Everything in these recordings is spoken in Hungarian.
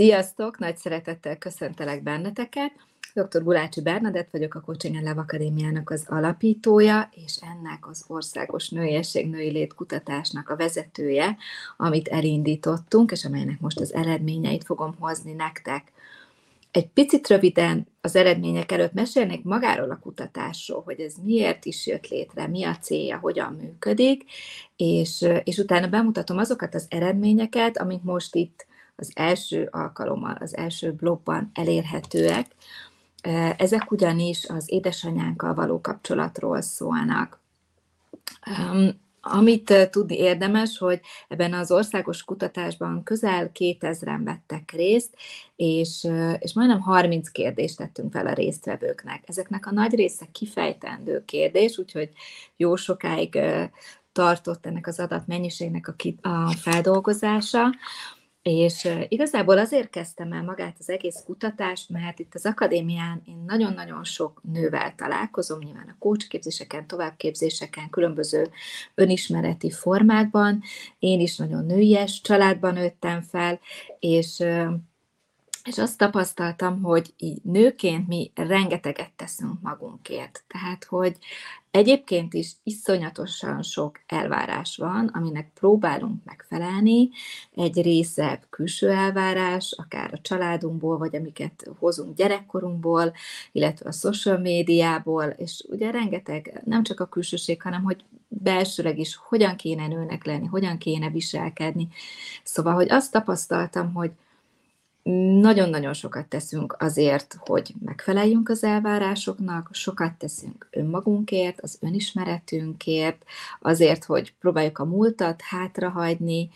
Sziasztok! Nagy szeretettel köszöntelek benneteket. Dr. Gulácsi Bernadett vagyok, a Coaching Love Akadémiának az alapítója, és ennek az országos nőiesség, női létkutatásnak a vezetője, amit elindítottunk, és amelynek most az eredményeit fogom hozni nektek. Egy picit röviden az eredmények előtt mesélnék magáról a kutatásról, hogy ez miért is jött létre, mi a célja, hogyan működik, és, és utána bemutatom azokat az eredményeket, amik most itt az első alkalommal, az első blogban elérhetőek. Ezek ugyanis az édesanyánkkal való kapcsolatról szólnak. Amit tudni érdemes, hogy ebben az országos kutatásban közel 2000-en vettek részt, és, és majdnem 30 kérdést tettünk fel a résztvevőknek. Ezeknek a nagy része kifejtendő kérdés, úgyhogy jó sokáig tartott ennek az adatmennyiségnek a, ki, a feldolgozása. És igazából azért kezdtem el magát az egész kutatást, mert itt az akadémián én nagyon-nagyon sok nővel találkozom, nyilván a kócsképzéseken, továbbképzéseken, különböző önismereti formákban. Én is nagyon nőies családban nőttem fel, és és azt tapasztaltam, hogy így nőként mi rengeteget teszünk magunkért. Tehát, hogy egyébként is iszonyatosan sok elvárás van, aminek próbálunk megfelelni. Egy része külső elvárás, akár a családunkból, vagy amiket hozunk gyerekkorunkból, illetve a social médiából, és ugye rengeteg, nem csak a külsőség, hanem hogy belsőleg is hogyan kéne nőnek lenni, hogyan kéne viselkedni. Szóval, hogy azt tapasztaltam, hogy nagyon-nagyon sokat teszünk azért, hogy megfeleljünk az elvárásoknak, sokat teszünk önmagunkért, az önismeretünkért, azért, hogy próbáljuk a múltat hátrahagyni,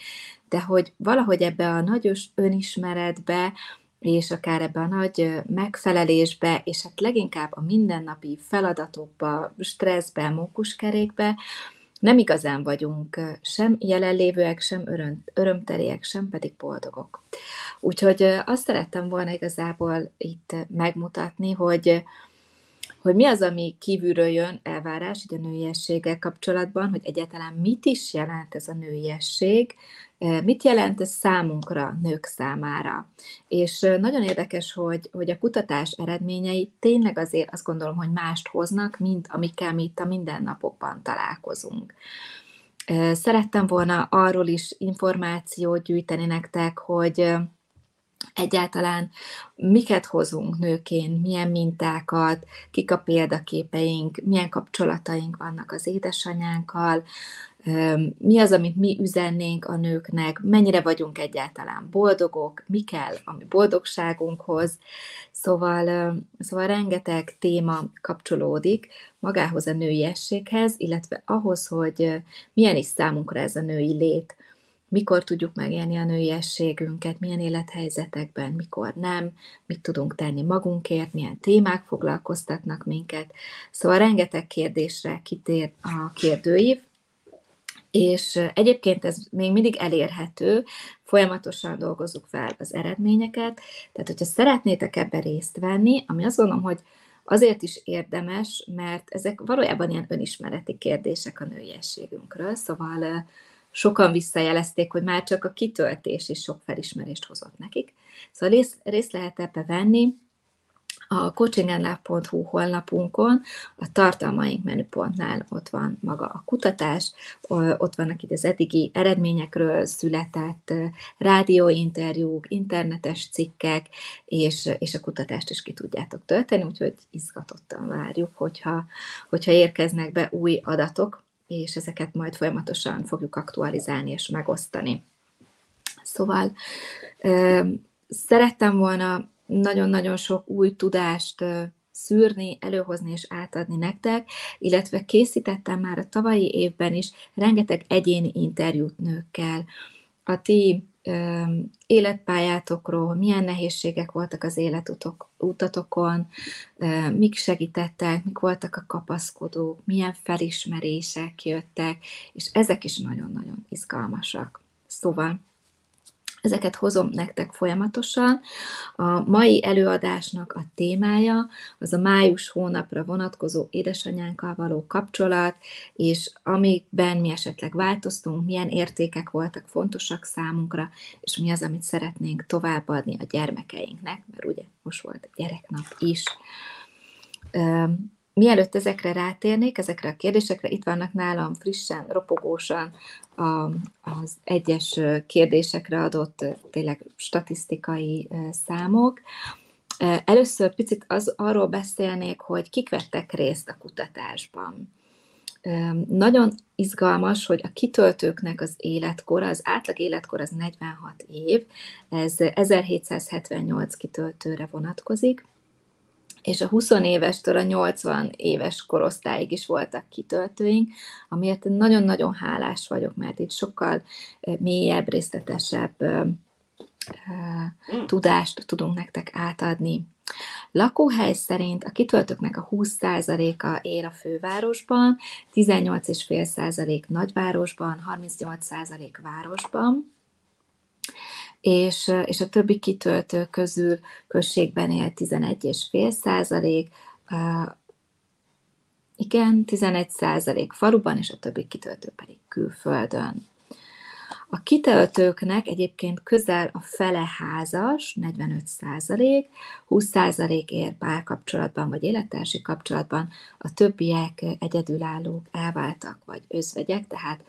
de hogy valahogy ebbe a nagyos önismeretbe, és akár ebbe a nagy megfelelésbe, és hát leginkább a mindennapi feladatokba, stresszbe, mókuskerékbe, nem igazán vagyunk sem jelenlévőek, sem öröm, örömteriek, sem pedig boldogok. Úgyhogy azt szerettem volna igazából itt megmutatni, hogy, hogy mi az, ami kívülről jön elvárás így a nőiességgel kapcsolatban, hogy egyáltalán mit is jelent ez a nőiesség, mit jelent ez számunkra, nők számára. És nagyon érdekes, hogy, hogy a kutatás eredményei tényleg azért azt gondolom, hogy mást hoznak, mint amikkel mi itt a mindennapokban találkozunk. Szerettem volna arról is információt gyűjteni nektek, hogy egyáltalán miket hozunk nőként, milyen mintákat, kik a példaképeink, milyen kapcsolataink vannak az édesanyánkkal, mi az, amit mi üzennénk a nőknek, mennyire vagyunk egyáltalán boldogok, mi kell a mi boldogságunkhoz. Szóval, szóval rengeteg téma kapcsolódik magához a nőiességhez, illetve ahhoz, hogy milyen is számunkra ez a női lét mikor tudjuk megélni a nőiességünket, milyen élethelyzetekben, mikor nem, mit tudunk tenni magunkért, milyen témák foglalkoztatnak minket. Szóval rengeteg kérdésre kitér a kérdőív, és egyébként ez még mindig elérhető, folyamatosan dolgozzuk fel az eredményeket, tehát hogyha szeretnétek ebbe részt venni, ami azt gondolom, hogy azért is érdemes, mert ezek valójában ilyen önismereti kérdések a nőiességünkről, szóval sokan visszajelezték, hogy már csak a kitöltés is sok felismerést hozott nekik. Szóval részt, részt lehet ebbe venni, a coachingenlove.hu honlapunkon, a tartalmaink menüpontnál ott van maga a kutatás, ott vannak itt az eddigi eredményekről született rádióinterjúk, internetes cikkek, és, és a kutatást is ki tudjátok tölteni, úgyhogy izgatottan várjuk, hogyha, hogyha érkeznek be új adatok, és ezeket majd folyamatosan fogjuk aktualizálni és megosztani. Szóval szerettem volna nagyon-nagyon sok új tudást szűrni, előhozni és átadni nektek, illetve készítettem már a tavalyi évben is rengeteg egyéni interjút nőkkel. A ti életpályátokról, milyen nehézségek voltak az életutatokon, mik segítettek, mik voltak a kapaszkodók, milyen felismerések jöttek, és ezek is nagyon-nagyon izgalmasak. Szóval Ezeket hozom nektek folyamatosan. A mai előadásnak a témája az a május hónapra vonatkozó édesanyánkkal való kapcsolat, és amikben mi esetleg változtunk, milyen értékek voltak fontosak számunkra, és mi az, amit szeretnénk továbbadni a gyermekeinknek, mert ugye most volt a gyereknap is. Mielőtt ezekre rátérnék, ezekre a kérdésekre, itt vannak nálam frissen, ropogósan az egyes kérdésekre adott tényleg statisztikai számok. Először picit az, arról beszélnék, hogy kik vettek részt a kutatásban. Nagyon izgalmas, hogy a kitöltőknek az életkora, az átlag életkor az 46 év, ez 1778 kitöltőre vonatkozik, és a 20 évestől a 80 éves korosztályig is voltak kitöltőink, amiért nagyon-nagyon hálás vagyok, mert itt sokkal mélyebb, részletesebb tudást tudunk nektek átadni. Lakóhely szerint a kitöltőknek a 20%-a él a fővárosban, 18,5% nagyvárosban, 38% városban, és, és a többi kitöltő közül községben él 11,5 százalék, igen, 11 százalék faluban, és a többi kitöltő pedig külföldön. A kitöltőknek egyébként közel a fele házas, 45 százalék, 20 százalék ér párkapcsolatban vagy élettársi kapcsolatban, a többiek egyedülállók, elváltak vagy özvegyek, tehát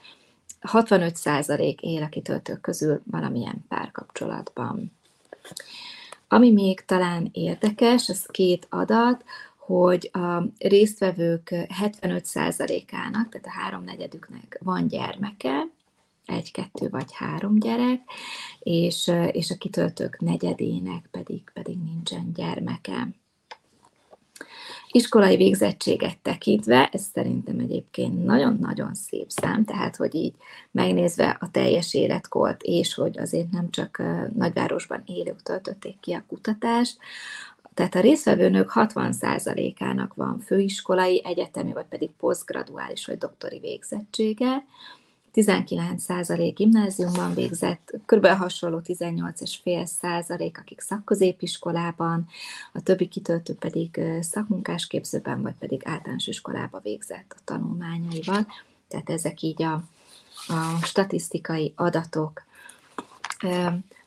65% él a kitöltők közül valamilyen párkapcsolatban. Ami még talán érdekes, az két adat, hogy a résztvevők 75%-ának, tehát a háromnegyedüknek van gyermeke, egy, kettő vagy három gyerek, és, és a kitöltők negyedének pedig, pedig nincsen gyermeke. Iskolai végzettséget tekintve, ez szerintem egyébként nagyon-nagyon szép szám, tehát hogy így megnézve a teljes életkort, és hogy azért nem csak nagyvárosban élők töltötték ki a kutatást, tehát a résztvevő nők 60%-ának van főiskolai, egyetemi, vagy pedig posztgraduális vagy doktori végzettsége, 19% gimnáziumban végzett, kb. hasonló 18,5% akik szakközépiskolában, a többi kitöltő pedig szakmunkásképzőben, vagy pedig általános iskolába végzett a tanulmányaival. Tehát ezek így a, a statisztikai adatok.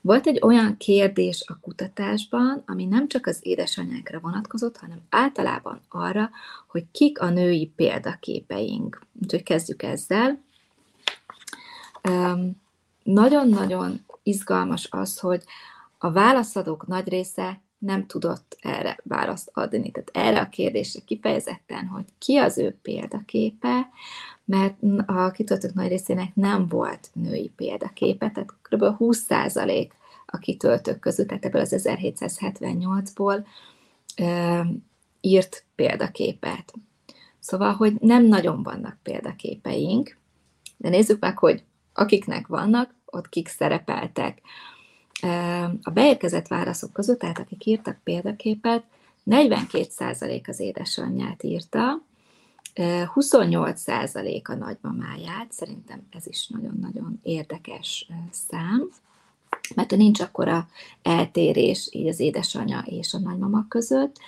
Volt egy olyan kérdés a kutatásban, ami nem csak az édesanyákra vonatkozott, hanem általában arra, hogy kik a női példaképeink. Úgyhogy kezdjük ezzel. Nagyon-nagyon izgalmas az, hogy a válaszadók nagy része nem tudott erre választ adni. Tehát erre a kérdésre kifejezetten, hogy ki az ő példaképe, mert a kitöltők nagy részének nem volt női példaképe, tehát kb. 20% a kitöltők között, tehát ebből az 1778-ból írt példaképet. Szóval, hogy nem nagyon vannak példaképeink, de nézzük meg, hogy akiknek vannak, ott kik szerepeltek. A beérkezett válaszok között, tehát akik írtak példaképet, 42% az édesanyját írta, 28% a nagymamáját, szerintem ez is nagyon-nagyon érdekes szám, mert nincs akkora eltérés így az édesanyja és a nagymama között.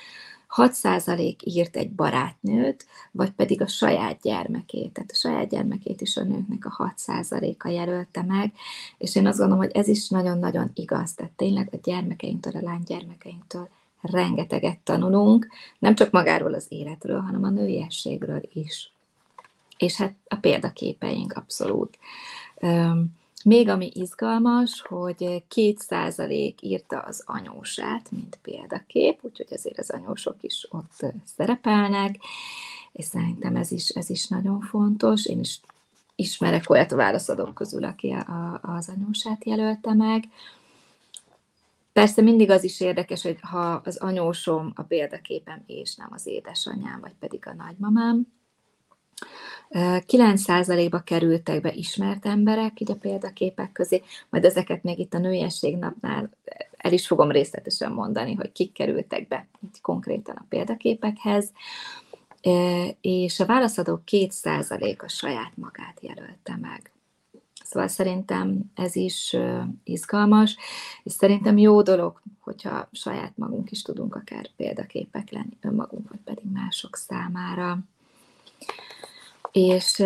6% írt egy barátnőt, vagy pedig a saját gyermekét. Tehát a saját gyermekét is a nőknek a 6%-a jelölte meg, és én azt gondolom, hogy ez is nagyon-nagyon igaz. Tehát tényleg a gyermekeinktől, a lánygyermekeinktől rengeteget tanulunk, nem csak magáról az életről, hanem a nőiességről is. És hát a példaképeink abszolút. Még ami izgalmas, hogy két százalék írta az anyósát, mint példakép, úgyhogy azért az anyósok is ott szerepelnek, és szerintem ez is, ez is nagyon fontos. Én is ismerek olyat a válaszadók közül, aki a, az anyósát jelölte meg. Persze mindig az is érdekes, hogy ha az anyósom a példaképem, és nem az édesanyám, vagy pedig a nagymamám, 9%-ba kerültek be ismert emberek így a példaképek közé, majd ezeket még itt a nőiesség napnál el is fogom részletesen mondani, hogy kik kerültek be így konkrétan a példaképekhez, és a válaszadók 2% a saját magát jelölte meg. Szóval szerintem ez is izgalmas, és szerintem jó dolog, hogyha saját magunk is tudunk akár példaképek lenni önmagunk, vagy pedig mások számára. És,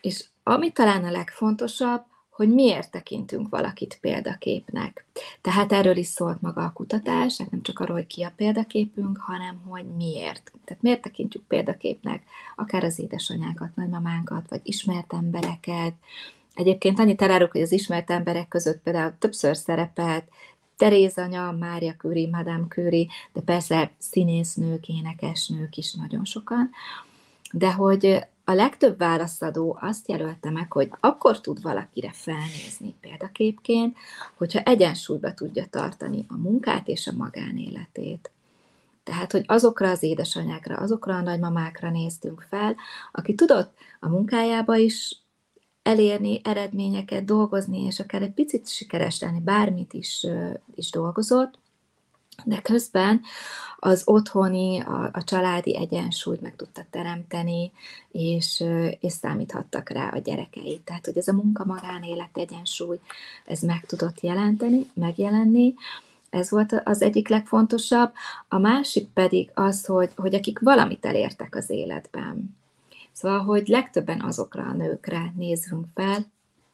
és ami talán a legfontosabb, hogy miért tekintünk valakit példaképnek. Tehát erről is szólt maga a kutatás, nem csak arról, hogy ki a példaképünk, hanem hogy miért. Tehát miért tekintjük példaképnek akár az édesanyákat, nagymamánkat, vagy ismert embereket. Egyébként annyit elárulok, hogy az ismert emberek között például többször szerepelt Teréz anya, Mária Curie, Madame Curie, de persze színésznők, énekesnők is nagyon sokan. De hogy a legtöbb válaszadó azt jelölte meg, hogy akkor tud valakire felnézni példaképként, hogyha egyensúlyba tudja tartani a munkát és a magánéletét. Tehát, hogy azokra az édesanyákra, azokra a nagymamákra néztünk fel, aki tudott a munkájába is elérni eredményeket, dolgozni, és akár egy picit sikeres lenni, bármit is, is dolgozott, de közben az otthoni, a, a családi egyensúlyt meg tudta teremteni, és, és számíthattak rá a gyerekei. Tehát, hogy ez a munka-magánélet egyensúly, ez meg tudott jelenteni, megjelenni, ez volt az egyik legfontosabb. A másik pedig az, hogy, hogy akik valamit elértek az életben. Szóval, hogy legtöbben azokra a nőkre nézünk fel,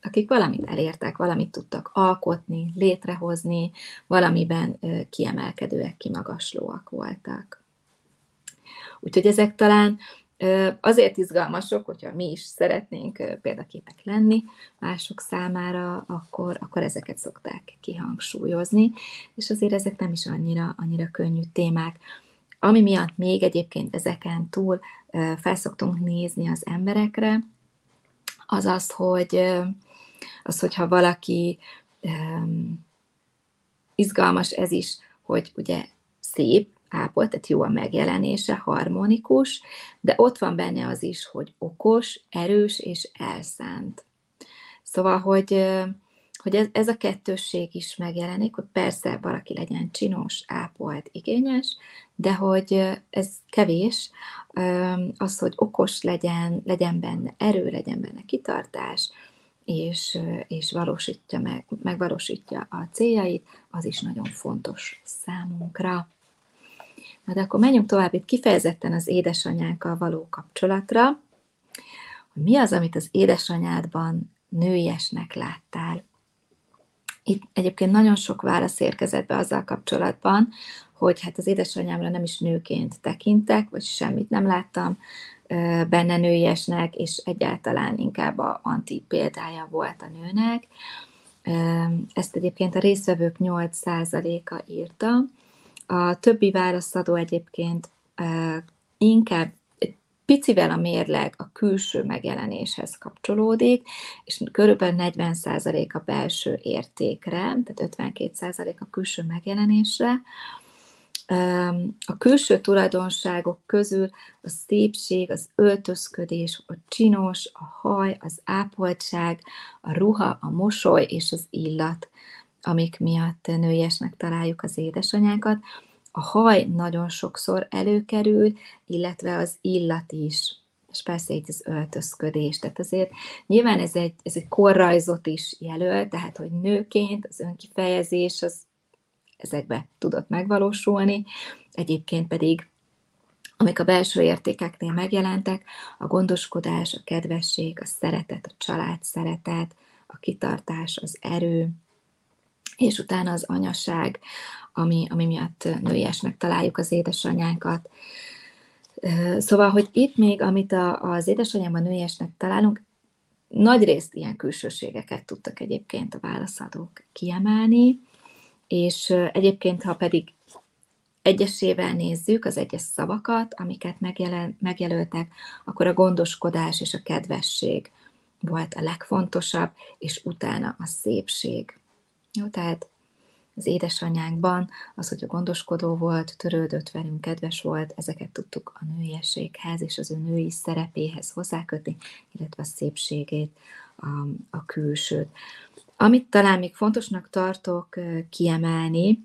akik valamit elértek, valamit tudtak alkotni, létrehozni, valamiben kiemelkedőek, kimagaslóak voltak. Úgyhogy ezek talán azért izgalmasok, hogyha mi is szeretnénk példaképek lenni mások számára, akkor, akkor ezeket szokták kihangsúlyozni, és azért ezek nem is annyira, annyira könnyű témák. Ami miatt még egyébként ezeken túl felszoktunk nézni az emberekre, az az, hogy az, hogyha valaki um, izgalmas ez is, hogy ugye szép, ápolt, tehát jó a megjelenése, harmonikus, de ott van benne az is, hogy okos, erős és elszánt. Szóval, hogy, hogy ez, ez a kettősség is megjelenik, hogy persze valaki legyen csinos, ápolt, igényes, de hogy ez kevés, az, hogy okos legyen, legyen benne erő, legyen benne kitartás, és, és valósítja meg, megvalósítja a céljait, az is nagyon fontos számunkra. Na de akkor menjünk tovább itt kifejezetten az édesanyánkkal való kapcsolatra, mi az, amit az édesanyádban nőiesnek láttál. Itt egyébként nagyon sok válasz érkezett be azzal kapcsolatban, hogy hát az édesanyámra nem is nőként tekintek, vagy semmit nem láttam, benne nőiesnek, és egyáltalán inkább a anti példája volt a nőnek. Ezt egyébként a részvevők 8%-a írta. A többi válaszadó egyébként inkább picivel a mérleg a külső megjelenéshez kapcsolódik, és körülbelül 40% a belső értékre, tehát 52% a külső megjelenésre. A külső tulajdonságok közül a szépség, az öltözködés, a csinos, a haj, az ápoltság, a ruha, a mosoly és az illat, amik miatt nőiesnek találjuk az édesanyákat. A haj nagyon sokszor előkerül, illetve az illat is, és persze itt az öltözködés. Tehát azért nyilván ez egy, ez egy korrajzot is jelöl, tehát hogy nőként az önkifejezés az ezekbe tudott megvalósulni. Egyébként pedig amik a belső értékeknél megjelentek, a gondoskodás, a kedvesség, a szeretet, a család szeretet, a kitartás, az erő, és utána az anyaság, ami, ami miatt nőiesnek találjuk az édesanyánkat. Szóval, hogy itt még, amit a, az édesanyámban nőiesnek találunk, nagy részt ilyen külsőségeket tudtak egyébként a válaszadók kiemelni, és egyébként, ha pedig egyesével nézzük az egyes szavakat, amiket megjelen, megjelöltek, akkor a gondoskodás és a kedvesség volt a legfontosabb, és utána a szépség. Jó, tehát az édesanyánkban az, hogy a gondoskodó volt, törődött velünk, kedves volt, ezeket tudtuk a nőiességhez és az ő női szerepéhez hozzákötni, illetve a szépségét, a, a külsőt. Amit talán még fontosnak tartok kiemelni,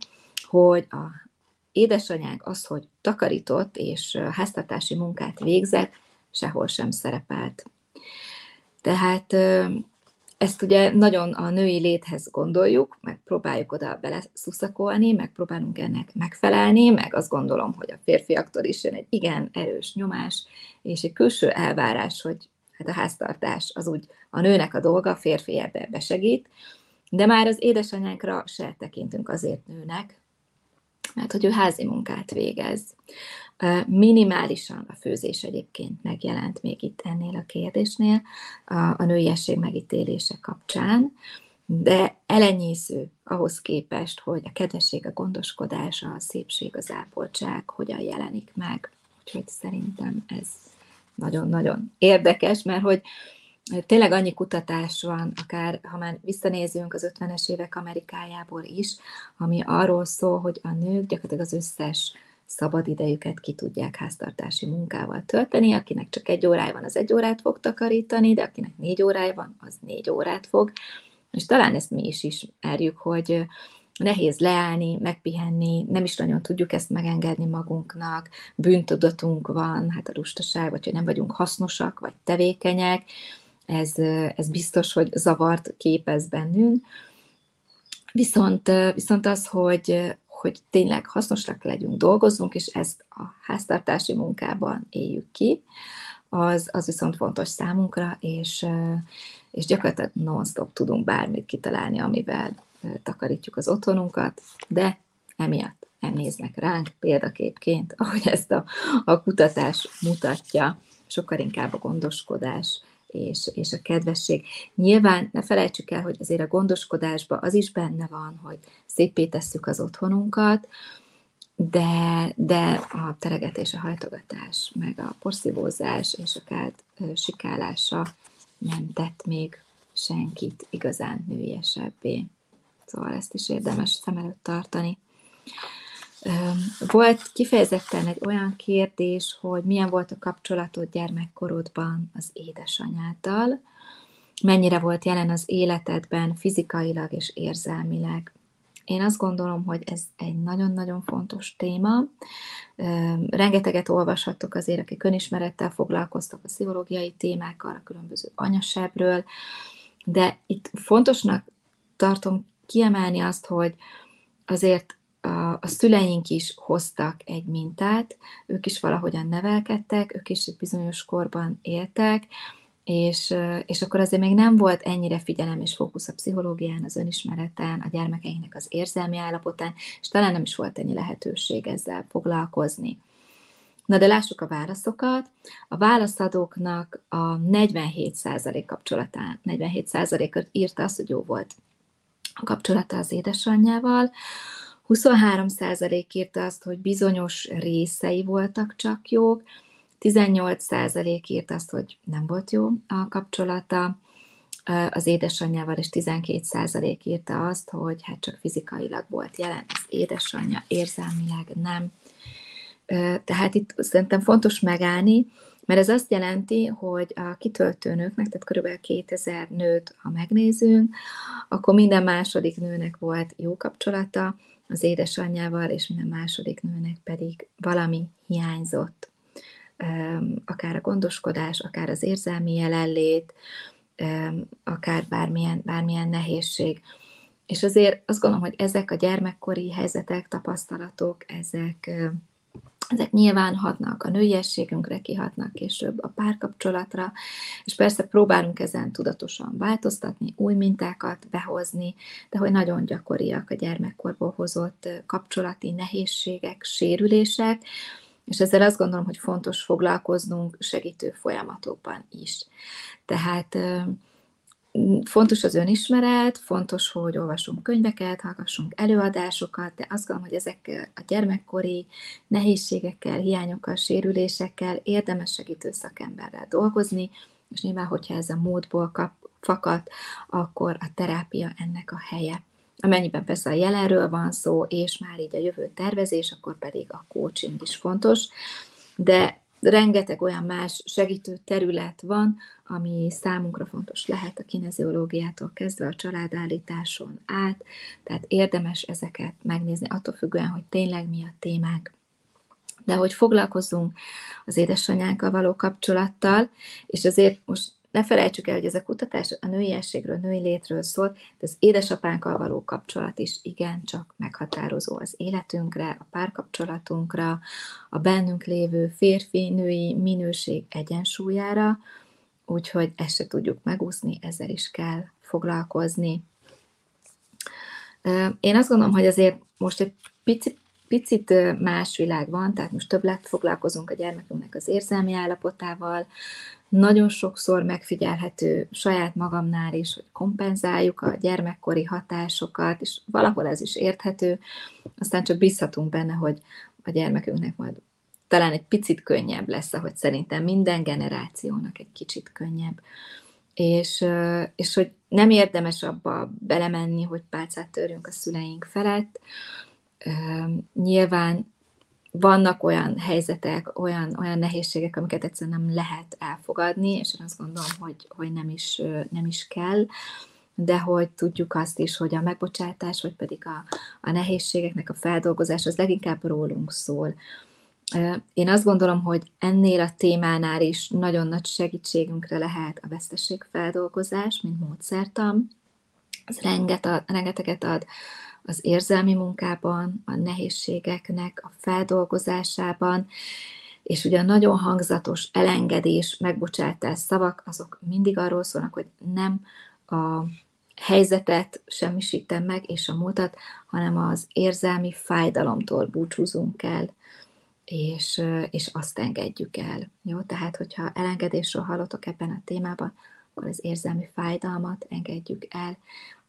hogy a édesanyánk az, hogy takarított és háztartási munkát végzett, sehol sem szerepelt. Tehát ezt ugye nagyon a női léthez gondoljuk, meg próbáljuk oda beleszuszakolni, meg próbálunk ennek megfelelni, meg azt gondolom, hogy a férfiaktól is jön egy igen erős nyomás, és egy külső elvárás, hogy hát a háztartás az úgy a nőnek a dolga, a férfi ebbe besegít, de már az édesanyákra se tekintünk azért nőnek, mert hogy ő házi munkát végez. Minimálisan a főzés egyébként megjelent még itt ennél a kérdésnél, a, nőiesség megítélése kapcsán, de elenyésző ahhoz képest, hogy a kedvesség, a gondoskodás, a szépség, az ápoltság hogyan jelenik meg. Úgyhogy szerintem ez nagyon-nagyon érdekes, mert hogy tényleg annyi kutatás van, akár ha már visszanézünk az 50-es évek Amerikájából is, ami arról szól, hogy a nők gyakorlatilag az összes szabad idejüket ki tudják háztartási munkával tölteni, akinek csak egy órája van, az egy órát fog takarítani, de akinek négy órája van, az négy órát fog. És talán ezt mi is ismerjük, hogy nehéz leállni, megpihenni, nem is nagyon tudjuk ezt megengedni magunknak, bűntudatunk van, hát a lustaság, vagy hogy nem vagyunk hasznosak, vagy tevékenyek, ez, ez biztos, hogy zavart képez bennünk. Viszont, viszont az, hogy, hogy tényleg hasznosak legyünk, dolgozzunk, és ezt a háztartási munkában éljük ki, az, az viszont fontos számunkra, és, és gyakorlatilag non-stop tudunk bármit kitalálni, amivel takarítjuk az otthonunkat, de emiatt nem néznek ránk példaképként, ahogy ezt a, a kutatás mutatja, sokkal inkább a gondoskodás és, és a kedvesség. Nyilván ne felejtsük el, hogy azért a gondoskodásban az is benne van, hogy szépé tesszük az otthonunkat, de, de a teregetés, a hajtogatás, meg a porszívózás és akár sikálása nem tett még senkit igazán nőiesebbé. Szóval ezt is érdemes szem előtt tartani. Volt kifejezetten egy olyan kérdés, hogy milyen volt a kapcsolatod gyermekkorodban az édesanyáddal, mennyire volt jelen az életedben fizikailag és érzelmileg. Én azt gondolom, hogy ez egy nagyon-nagyon fontos téma. Rengeteget olvashattok azért, akik önismerettel foglalkoztak a pszichológiai témákkal, a különböző anyasebről, de itt fontosnak tartom kiemelni azt, hogy azért a, a szüleink is hoztak egy mintát, ők is valahogyan nevelkedtek, ők is egy bizonyos korban éltek, és, és akkor azért még nem volt ennyire figyelem és fókusz a pszichológián, az önismereten, a gyermekeinknek az érzelmi állapotán, és talán nem is volt ennyi lehetőség ezzel foglalkozni. Na de lássuk a válaszokat. A válaszadóknak a 47% kapcsolatán, 47%-ot írta azt, hogy jó volt a kapcsolata az édesanyjával, 23% írta azt, hogy bizonyos részei voltak csak jók, 18% írt azt, hogy nem volt jó a kapcsolata. Az édesanyjával, és 12% írta azt, hogy hát csak fizikailag volt jelen az édesanyja, érzelmileg nem. Tehát itt szerintem fontos megállni, mert ez azt jelenti, hogy a kitöltő nőknek, tehát kb. 2000 nőt, ha megnézünk, akkor minden második nőnek volt jó kapcsolata, az édesanyjával, és minden második nőnek pedig valami hiányzott. Akár a gondoskodás, akár az érzelmi jelenlét, akár bármilyen, bármilyen nehézség. És azért azt gondolom, hogy ezek a gyermekkori helyzetek, tapasztalatok, ezek ezek nyilván hatnak a nőiességünkre, kihatnak később a párkapcsolatra, és persze próbálunk ezen tudatosan változtatni, új mintákat behozni, de hogy nagyon gyakoriak a gyermekkorból hozott kapcsolati nehézségek, sérülések, és ezzel azt gondolom, hogy fontos foglalkoznunk segítő folyamatokban is. Tehát fontos az önismeret, fontos, hogy olvasunk könyveket, hallgassunk előadásokat, de azt gondolom, hogy ezek a gyermekkori nehézségekkel, hiányokkal, sérülésekkel érdemes segítő szakemberrel dolgozni, és nyilván, hogyha ez a módból kap, fakad, akkor a terápia ennek a helye. Amennyiben persze a jelenről van szó, és már így a jövő tervezés, akkor pedig a coaching is fontos, de rengeteg olyan más segítő terület van, ami számunkra fontos lehet a kineziológiától kezdve a családállításon át, tehát érdemes ezeket megnézni, attól függően, hogy tényleg mi a témák. De hogy foglalkozzunk az édesanyánkkal való kapcsolattal, és azért most ne felejtsük el, hogy ez a kutatás a nőiességről, női létről szól, de az édesapánkkal való kapcsolat is igencsak meghatározó az életünkre, a párkapcsolatunkra, a bennünk lévő férfi-női minőség egyensúlyára, úgyhogy ezt se tudjuk megúszni, ezzel is kell foglalkozni. Én azt gondolom, hogy azért most egy picit, picit más világ van, tehát most többlet foglalkozunk a gyermekünknek az érzelmi állapotával, nagyon sokszor megfigyelhető saját magamnál is, hogy kompenzáljuk a gyermekkori hatásokat, és valahol ez is érthető, aztán csak bízhatunk benne, hogy a gyermekünknek majd talán egy picit könnyebb lesz, ahogy szerintem minden generációnak egy kicsit könnyebb. És, és hogy nem érdemes abba belemenni, hogy pálcát törjünk a szüleink felett. Nyilván vannak olyan helyzetek, olyan, olyan nehézségek, amiket egyszerűen nem lehet elfogadni, és én azt gondolom, hogy, hogy nem, is, nem is kell, de hogy tudjuk azt is, hogy a megbocsátás, vagy pedig a, a nehézségeknek a feldolgozás, az leginkább rólunk szól. Én azt gondolom, hogy ennél a témánál is nagyon nagy segítségünkre lehet a veszteségfeldolgozás, mint módszertam. Ez renget rengeteget ad az érzelmi munkában, a nehézségeknek a feldolgozásában, és ugye a nagyon hangzatos elengedés, megbocsátás szavak, azok mindig arról szólnak, hogy nem a helyzetet semmisítem meg, és a múltat, hanem az érzelmi fájdalomtól búcsúzunk el, és, és azt engedjük el. Jó, tehát hogyha elengedésről hallottok ebben a témában, akkor az érzelmi fájdalmat engedjük el,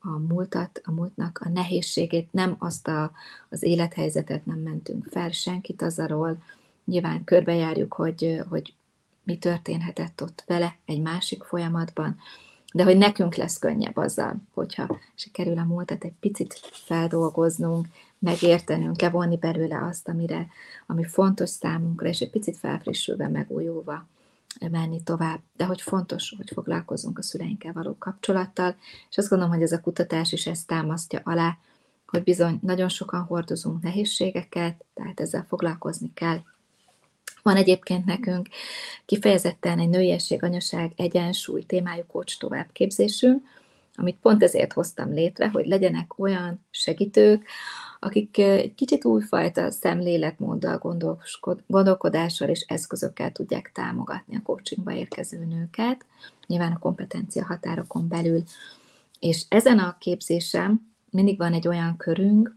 a múltat, a múltnak a nehézségét, nem azt a, az élethelyzetet nem mentünk fel, senkit az arról, nyilván körbejárjuk, hogy, hogy mi történhetett ott vele egy másik folyamatban, de hogy nekünk lesz könnyebb azzal, hogyha sikerül a múltat egy picit feldolgoznunk, megértenünk, levonni belőle azt, amire, ami fontos számunkra, és egy picit felfrissülve, megújulva menni tovább, de hogy fontos, hogy foglalkozunk a szüleinkkel való kapcsolattal, és azt gondolom, hogy ez a kutatás is ezt támasztja alá, hogy bizony nagyon sokan hordozunk nehézségeket, tehát ezzel foglalkozni kell. Van egyébként nekünk kifejezetten egy nőiesség, anyaság, egyensúly témájú coach továbbképzésünk, amit pont ezért hoztam létre, hogy legyenek olyan segítők, akik egy kicsit újfajta szemléletmóddal, gondolkodással és eszközökkel tudják támogatni a coachingba érkező nőket, nyilván a kompetencia határokon belül. És ezen a képzésem mindig van egy olyan körünk,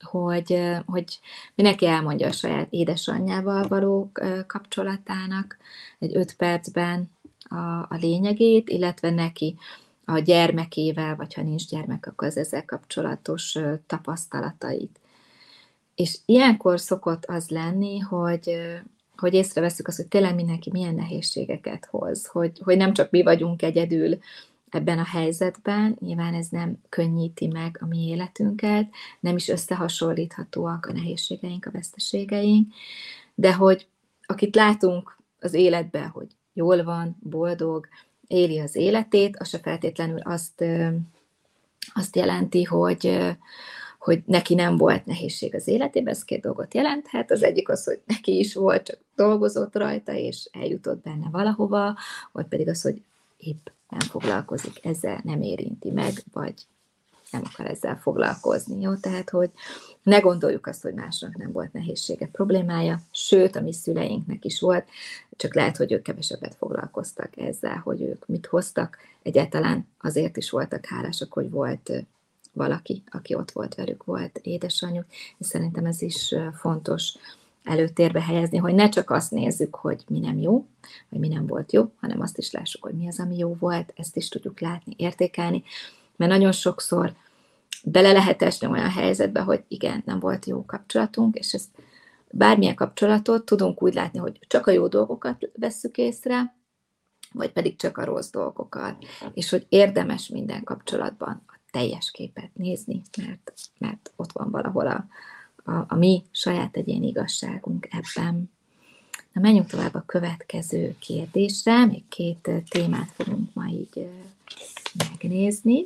hogy, hogy mindenki elmondja a saját édesanyjával való kapcsolatának egy öt percben a, a lényegét, illetve neki a gyermekével, vagy ha nincs gyermek, akkor az ezzel kapcsolatos tapasztalatait. És ilyenkor szokott az lenni, hogy, hogy észreveszünk azt, hogy tényleg mindenki milyen nehézségeket hoz, hogy, hogy nem csak mi vagyunk egyedül ebben a helyzetben, nyilván ez nem könnyíti meg a mi életünket, nem is összehasonlíthatóak a nehézségeink, a veszteségeink, de hogy akit látunk az életben, hogy jól van, boldog, éli az életét, az se feltétlenül azt, azt jelenti, hogy, hogy neki nem volt nehézség az életében, ez két dolgot jelenthet. Az egyik az, hogy neki is volt, csak dolgozott rajta, és eljutott benne valahova, vagy pedig az, hogy épp nem foglalkozik ezzel, nem érinti meg, vagy nem akar ezzel foglalkozni. Jó? Tehát, hogy ne gondoljuk azt, hogy másnak nem volt nehézsége, problémája, sőt, a mi szüleinknek is volt, csak lehet, hogy ők kevesebbet foglalkoztak ezzel, hogy ők mit hoztak. Egyáltalán azért is voltak hálásak, hogy volt valaki, aki ott volt velük, volt édesanyjuk, és szerintem ez is fontos előtérbe helyezni, hogy ne csak azt nézzük, hogy mi nem jó, vagy mi nem volt jó, hanem azt is lássuk, hogy mi az, ami jó volt, ezt is tudjuk látni, értékelni, mert nagyon sokszor bele lehet esni olyan helyzetbe, hogy igen, nem volt jó kapcsolatunk, és ezt bármilyen kapcsolatot tudunk úgy látni, hogy csak a jó dolgokat vesszük észre, vagy pedig csak a rossz dolgokat, és hogy érdemes minden kapcsolatban a teljes képet nézni, mert, mert ott van valahol a, a, a mi saját egyéni igazságunk ebben. Na menjünk tovább a következő kérdésre, még két témát fogunk ma így megnézni.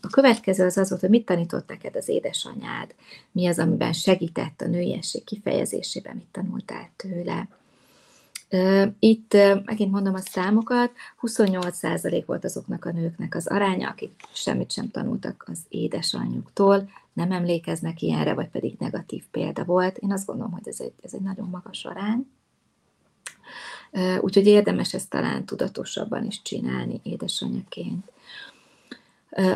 A következő az az volt, hogy mit tanított neked az édesanyád, mi az, amiben segített a nőiesség kifejezésében, mit tanultál tőle. Itt megint mondom a számokat, 28% volt azoknak a nőknek az aránya, akik semmit sem tanultak az édesanyjuktól, nem emlékeznek ilyenre, vagy pedig negatív példa volt. Én azt gondolom, hogy ez egy, ez egy nagyon magas arány. Úgyhogy érdemes ezt talán tudatosabban is csinálni édesanyaként.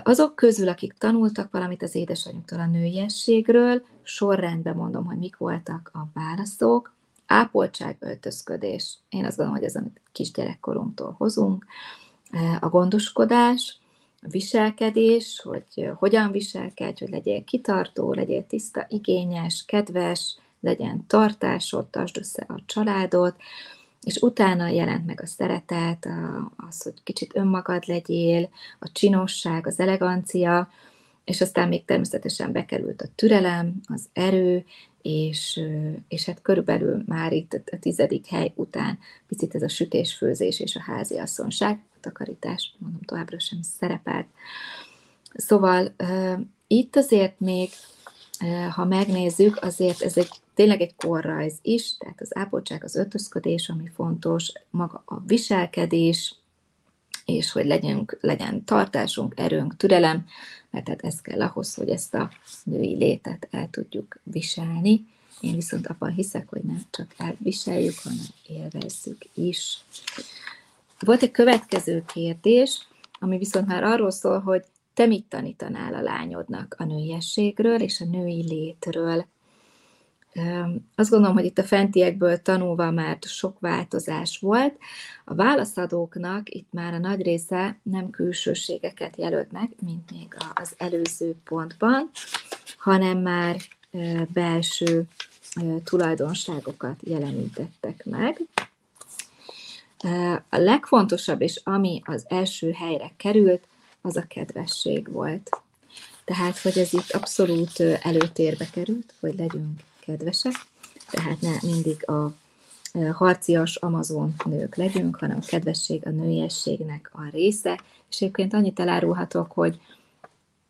Azok közül, akik tanultak valamit az édesanyjuktól a nőiességről, sorrendben mondom, hogy mik voltak a válaszok. Ápoltság, öltözködés. Én azt gondolom, hogy ez, amit kisgyerekkorunktól hozunk. A gondoskodás, a viselkedés, hogy hogyan viselkedj, hogy legyél kitartó, legyél tiszta, igényes, kedves, legyen tartásod, tartsd össze a családot, és utána jelent meg a szeretet, az, hogy kicsit önmagad legyél, a csinosság, az elegancia, és aztán még természetesen bekerült a türelem, az erő, és, és hát körülbelül már itt a tizedik hely után picit ez a sütés-főzés és a háziasszonyság, a takarítás, mondom, továbbra sem szerepelt. Szóval itt azért még, ha megnézzük, azért ez egy tényleg egy korrajz is, tehát az ápoltság, az öltözködés, ami fontos, maga a viselkedés, és hogy legyünk, legyen tartásunk, erőnk, türelem, mert tehát ez kell ahhoz, hogy ezt a női létet el tudjuk viselni. Én viszont abban hiszek, hogy nem csak elviseljük, hanem élvezzük is. Volt egy következő kérdés, ami viszont már arról szól, hogy te mit tanítanál a lányodnak a nőiességről és a női létről. Azt gondolom, hogy itt a fentiekből tanulva már sok változás volt. A válaszadóknak itt már a nagy része nem külsőségeket jelölt meg, mint még az előző pontban, hanem már belső tulajdonságokat jelenítettek meg. A legfontosabb, és ami az első helyre került, az a kedvesség volt. Tehát, hogy ez itt abszolút előtérbe került, hogy legyünk kedvesek, tehát ne mindig a harcias amazon nők legyünk, hanem a kedvesség a nőiességnek a része, és egyébként annyit elárulhatok, hogy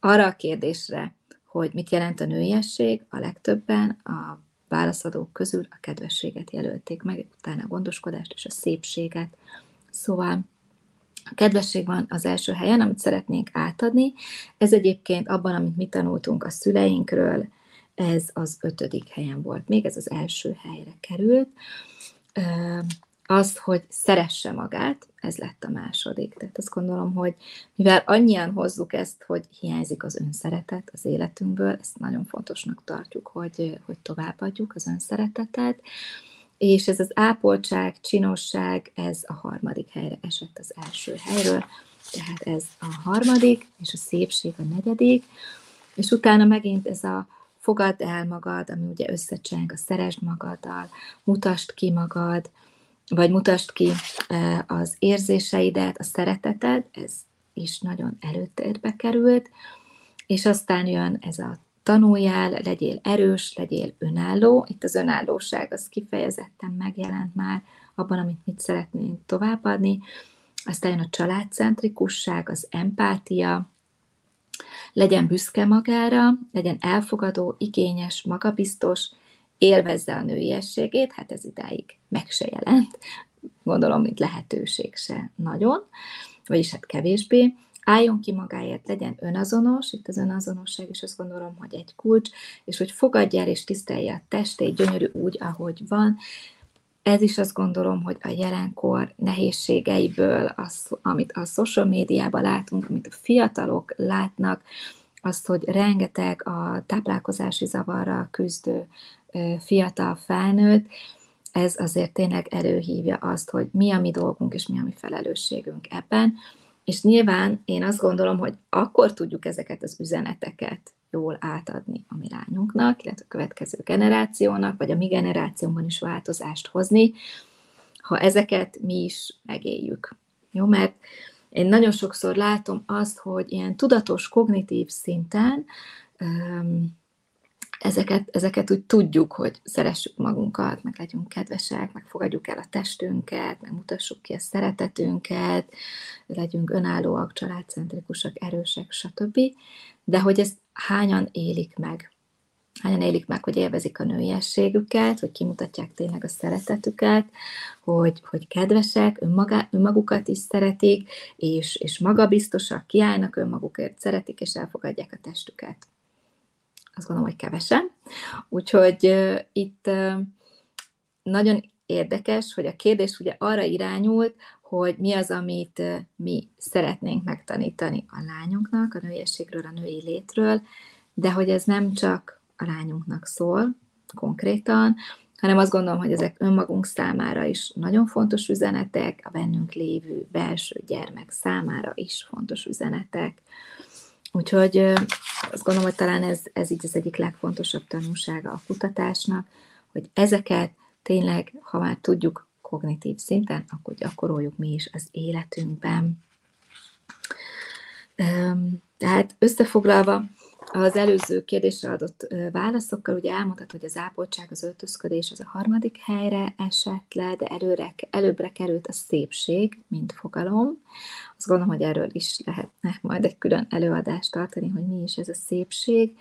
arra a kérdésre, hogy mit jelent a nőiesség, a legtöbben a válaszadók közül a kedvességet jelölték meg, utána a gondoskodást és a szépséget. Szóval a kedvesség van az első helyen, amit szeretnénk átadni. Ez egyébként abban, amit mi tanultunk a szüleinkről, ez az ötödik helyen volt. Még ez az első helyre került. Az, hogy szeresse magát, ez lett a második. Tehát azt gondolom, hogy mivel annyian hozzuk ezt, hogy hiányzik az önszeretet az életünkből, ezt nagyon fontosnak tartjuk, hogy, hogy továbbadjuk az önszeretetet, és ez az ápoltság, csinosság, ez a harmadik helyre esett az első helyről, tehát ez a harmadik, és a szépség a negyedik, és utána megint ez a fogadd el magad, ami ugye összecseng a szeresd magaddal, mutasd ki magad, vagy mutasd ki e, az érzéseidet, a szereteted, ez is nagyon előtérbe került, és aztán jön ez a tanuljál, legyél erős, legyél önálló. Itt az önállóság az kifejezetten megjelent már abban, amit mit szeretnénk továbbadni. Aztán jön a családcentrikusság, az empátia, legyen büszke magára, legyen elfogadó, igényes, magabiztos, élvezze a nőiességét, hát ez idáig meg se jelent, gondolom, mint lehetőség se nagyon, vagyis hát kevésbé, álljon ki magáért, legyen önazonos, itt az önazonosság is azt gondolom, hogy egy kulcs, és hogy fogadja el és tisztelje a testét gyönyörű úgy, ahogy van, ez is azt gondolom, hogy a jelenkor nehézségeiből, az, amit a social médiában látunk, amit a fiatalok látnak, azt, hogy rengeteg a táplálkozási zavarra küzdő fiatal felnőtt, ez azért tényleg előhívja azt, hogy mi a mi dolgunk és mi a mi felelősségünk ebben. És nyilván én azt gondolom, hogy akkor tudjuk ezeket az üzeneteket jól átadni a mi lányunknak, illetve a következő generációnak, vagy a mi generációban is változást hozni, ha ezeket mi is megéljük. Jó, mert én nagyon sokszor látom azt, hogy ilyen tudatos, kognitív szinten ezeket, ezeket úgy tudjuk, hogy szeressük magunkat, meg legyünk kedvesek, meg fogadjuk el a testünket, meg mutassuk ki a szeretetünket, legyünk önállóak, családcentrikusak, erősek, stb. De hogy ezt hányan élik meg? hányan élik meg, hogy élvezik a nőiességüket, hogy kimutatják tényleg a szeretetüket, hogy, hogy kedvesek, önmagá, önmagukat is szeretik, és, és magabiztosak, kiállnak önmagukért, szeretik és elfogadják a testüket. Azt gondolom, hogy kevesen. Úgyhogy uh, itt uh, nagyon érdekes, hogy a kérdés ugye arra irányult, hogy mi az, amit mi szeretnénk megtanítani a lányunknak, a nőiességről, a női létről, de hogy ez nem csak a lányunknak szól konkrétan, hanem azt gondolom, hogy ezek önmagunk számára is nagyon fontos üzenetek, a bennünk lévő belső gyermek számára is fontos üzenetek. Úgyhogy azt gondolom, hogy talán ez, ez így az egyik legfontosabb tanulsága a kutatásnak, hogy ezeket tényleg, ha már tudjuk kognitív szinten, akkor gyakoroljuk mi is az életünkben. Tehát összefoglalva, az előző kérdésre adott válaszokkal ugye elmondhat, hogy az ápoltság, az öltözködés az a harmadik helyre esett le, de előre, előbbre került a szépség, mint fogalom. Azt gondolom, hogy erről is lehetne majd egy külön előadást tartani, hogy mi is ez a szépség.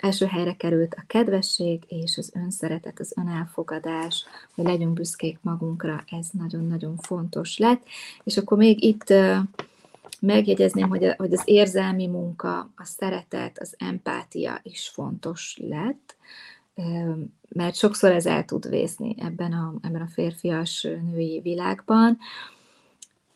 Első helyre került a kedvesség és az önszeretet, az önelfogadás, hogy legyünk büszkék magunkra, ez nagyon-nagyon fontos lett. És akkor még itt megjegyezném, hogy, a, hogy az érzelmi munka, a szeretet, az empátia is fontos lett, mert sokszor ez el tud vészni ebben a, ebben a férfias női világban,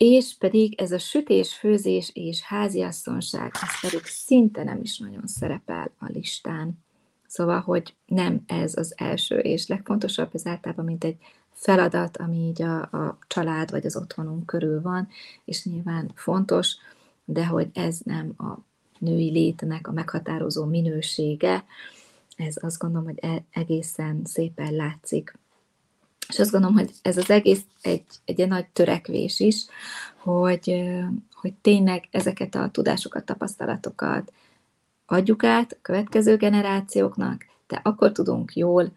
és pedig ez a sütés, főzés és háziasszonság, ez pedig szinte nem is nagyon szerepel a listán. Szóval, hogy nem ez az első és legfontosabb, ez általában mint egy feladat, ami így a, a család vagy az otthonunk körül van, és nyilván fontos, de hogy ez nem a női létnek a meghatározó minősége, ez azt gondolom, hogy e, egészen szépen látszik. És azt gondolom, hogy ez az egész egy, egy, nagy törekvés is, hogy, hogy tényleg ezeket a tudásokat, tapasztalatokat adjuk át a következő generációknak, de akkor tudunk jól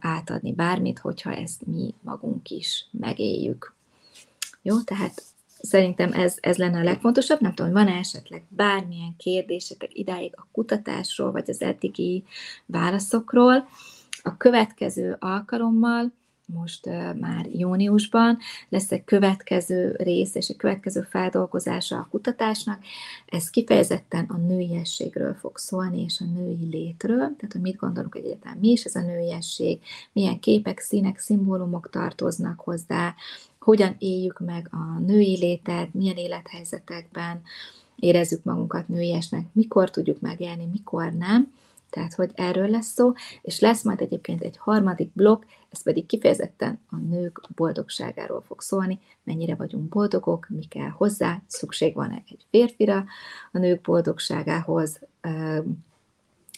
átadni bármit, hogyha ezt mi magunk is megéljük. Jó, tehát szerintem ez, ez lenne a legfontosabb. Nem tudom, van-e esetleg bármilyen kérdésetek idáig a kutatásról, vagy az eddigi válaszokról. A következő alkalommal most már júniusban. Lesz egy következő rész és egy következő feldolgozása a kutatásnak. Ez kifejezetten a nőiességről fog szólni, és a női létről, tehát hogy mit gondolunk, egyáltalán mi is ez a nőiesség, milyen képek, színek, szimbólumok tartoznak hozzá, hogyan éljük meg a női létet, milyen élethelyzetekben érezzük magunkat nőiesnek, mikor tudjuk megélni, mikor nem tehát, hogy erről lesz szó, és lesz majd egyébként egy harmadik blokk, ez pedig kifejezetten a nők boldogságáról fog szólni, mennyire vagyunk boldogok, mi kell hozzá, szükség van-e egy férfira a nők boldogságához,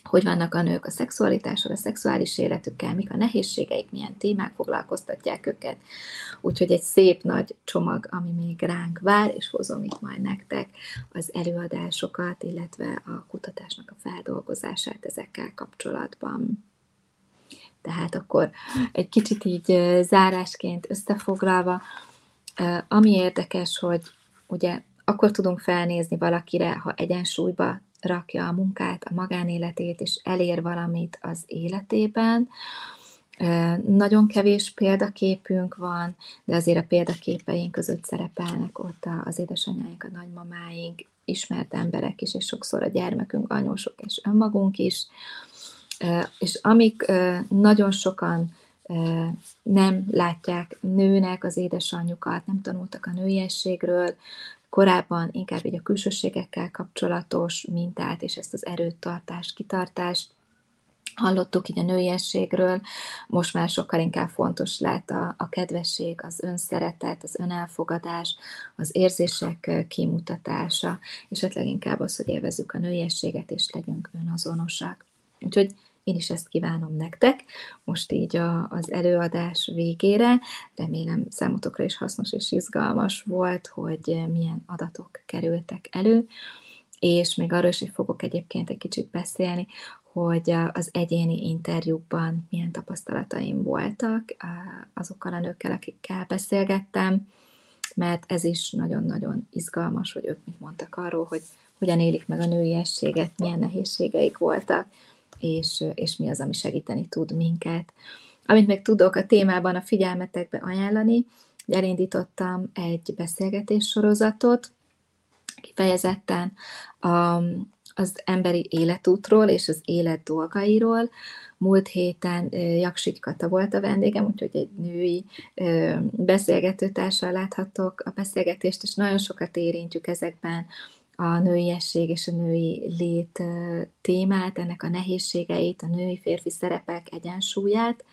hogy vannak a nők a szexualitással, a szexuális életükkel, mik a nehézségeik, milyen témák foglalkoztatják őket. Úgyhogy egy szép nagy csomag, ami még ránk vár, és hozom itt majd nektek az előadásokat, illetve a kutatásnak a feldolgozását ezekkel kapcsolatban. Tehát akkor egy kicsit így zárásként összefoglalva, ami érdekes, hogy ugye akkor tudunk felnézni valakire, ha egyensúlyba rakja a munkát, a magánéletét, és elér valamit az életében. Nagyon kevés példaképünk van, de azért a példaképeink között szerepelnek ott az édesanyáink, a nagymamáink, ismert emberek is, és sokszor a gyermekünk, anyósok és önmagunk is. És amik nagyon sokan nem látják nőnek az édesanyjukat, nem tanultak a nőiességről, korábban inkább így a külsőségekkel kapcsolatos mintát, és ezt az erőtartást, kitartást hallottuk így a nőiességről, most már sokkal inkább fontos lett a, a kedvesség, az önszeretet, az önelfogadás, az érzések kimutatása, és hát leginkább az, hogy élvezzük a nőiességet, és legyünk önazonosak. Úgyhogy én is ezt kívánom nektek, most így a, az előadás végére. Remélem számotokra is hasznos és izgalmas volt, hogy milyen adatok kerültek elő, és még arról is, fogok egyébként egy kicsit beszélni, hogy az egyéni interjúkban milyen tapasztalataim voltak azokkal a nőkkel, akikkel beszélgettem, mert ez is nagyon-nagyon izgalmas, hogy ők mit mondtak arról, hogy hogyan élik meg a nőiességet, milyen nehézségeik voltak, és, és mi az, ami segíteni tud minket. Amit meg tudok a témában a figyelmetekbe ajánlani, elindítottam egy beszélgetés sorozatot, kifejezetten a, az emberi életútról és az élet dolgairól. Múlt héten Jaksik Kata volt a vendégem, úgyhogy egy női beszélgetőtársal láthatok a beszélgetést, és nagyon sokat érintjük ezekben a nőiesség és a női lét témát, ennek a nehézségeit, a női-férfi szerepek egyensúlyát.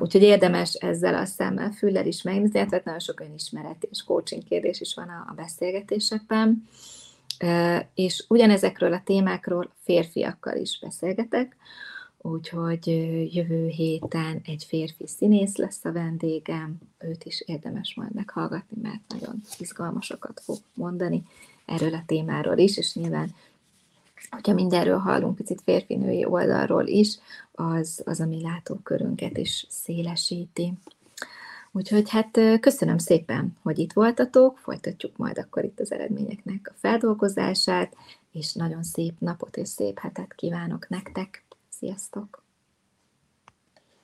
Úgyhogy érdemes ezzel a szemmel, füllel is megnézni, illetve nagyon sok önismeret és coaching kérdés is van a beszélgetésekben. És ugyanezekről a témákról férfiakkal is beszélgetek, úgyhogy jövő héten egy férfi színész lesz a vendégem, őt is érdemes majd meghallgatni, mert nagyon izgalmasokat fog mondani erről a témáról is, és nyilván hogyha mindenről hallunk picit férfi-női oldalról is, az, az a mi látókörünket is szélesíti. Úgyhogy hát köszönöm szépen, hogy itt voltatok, folytatjuk majd akkor itt az eredményeknek a feldolgozását, és nagyon szép napot és szép hetet kívánok nektek. Sziasztok!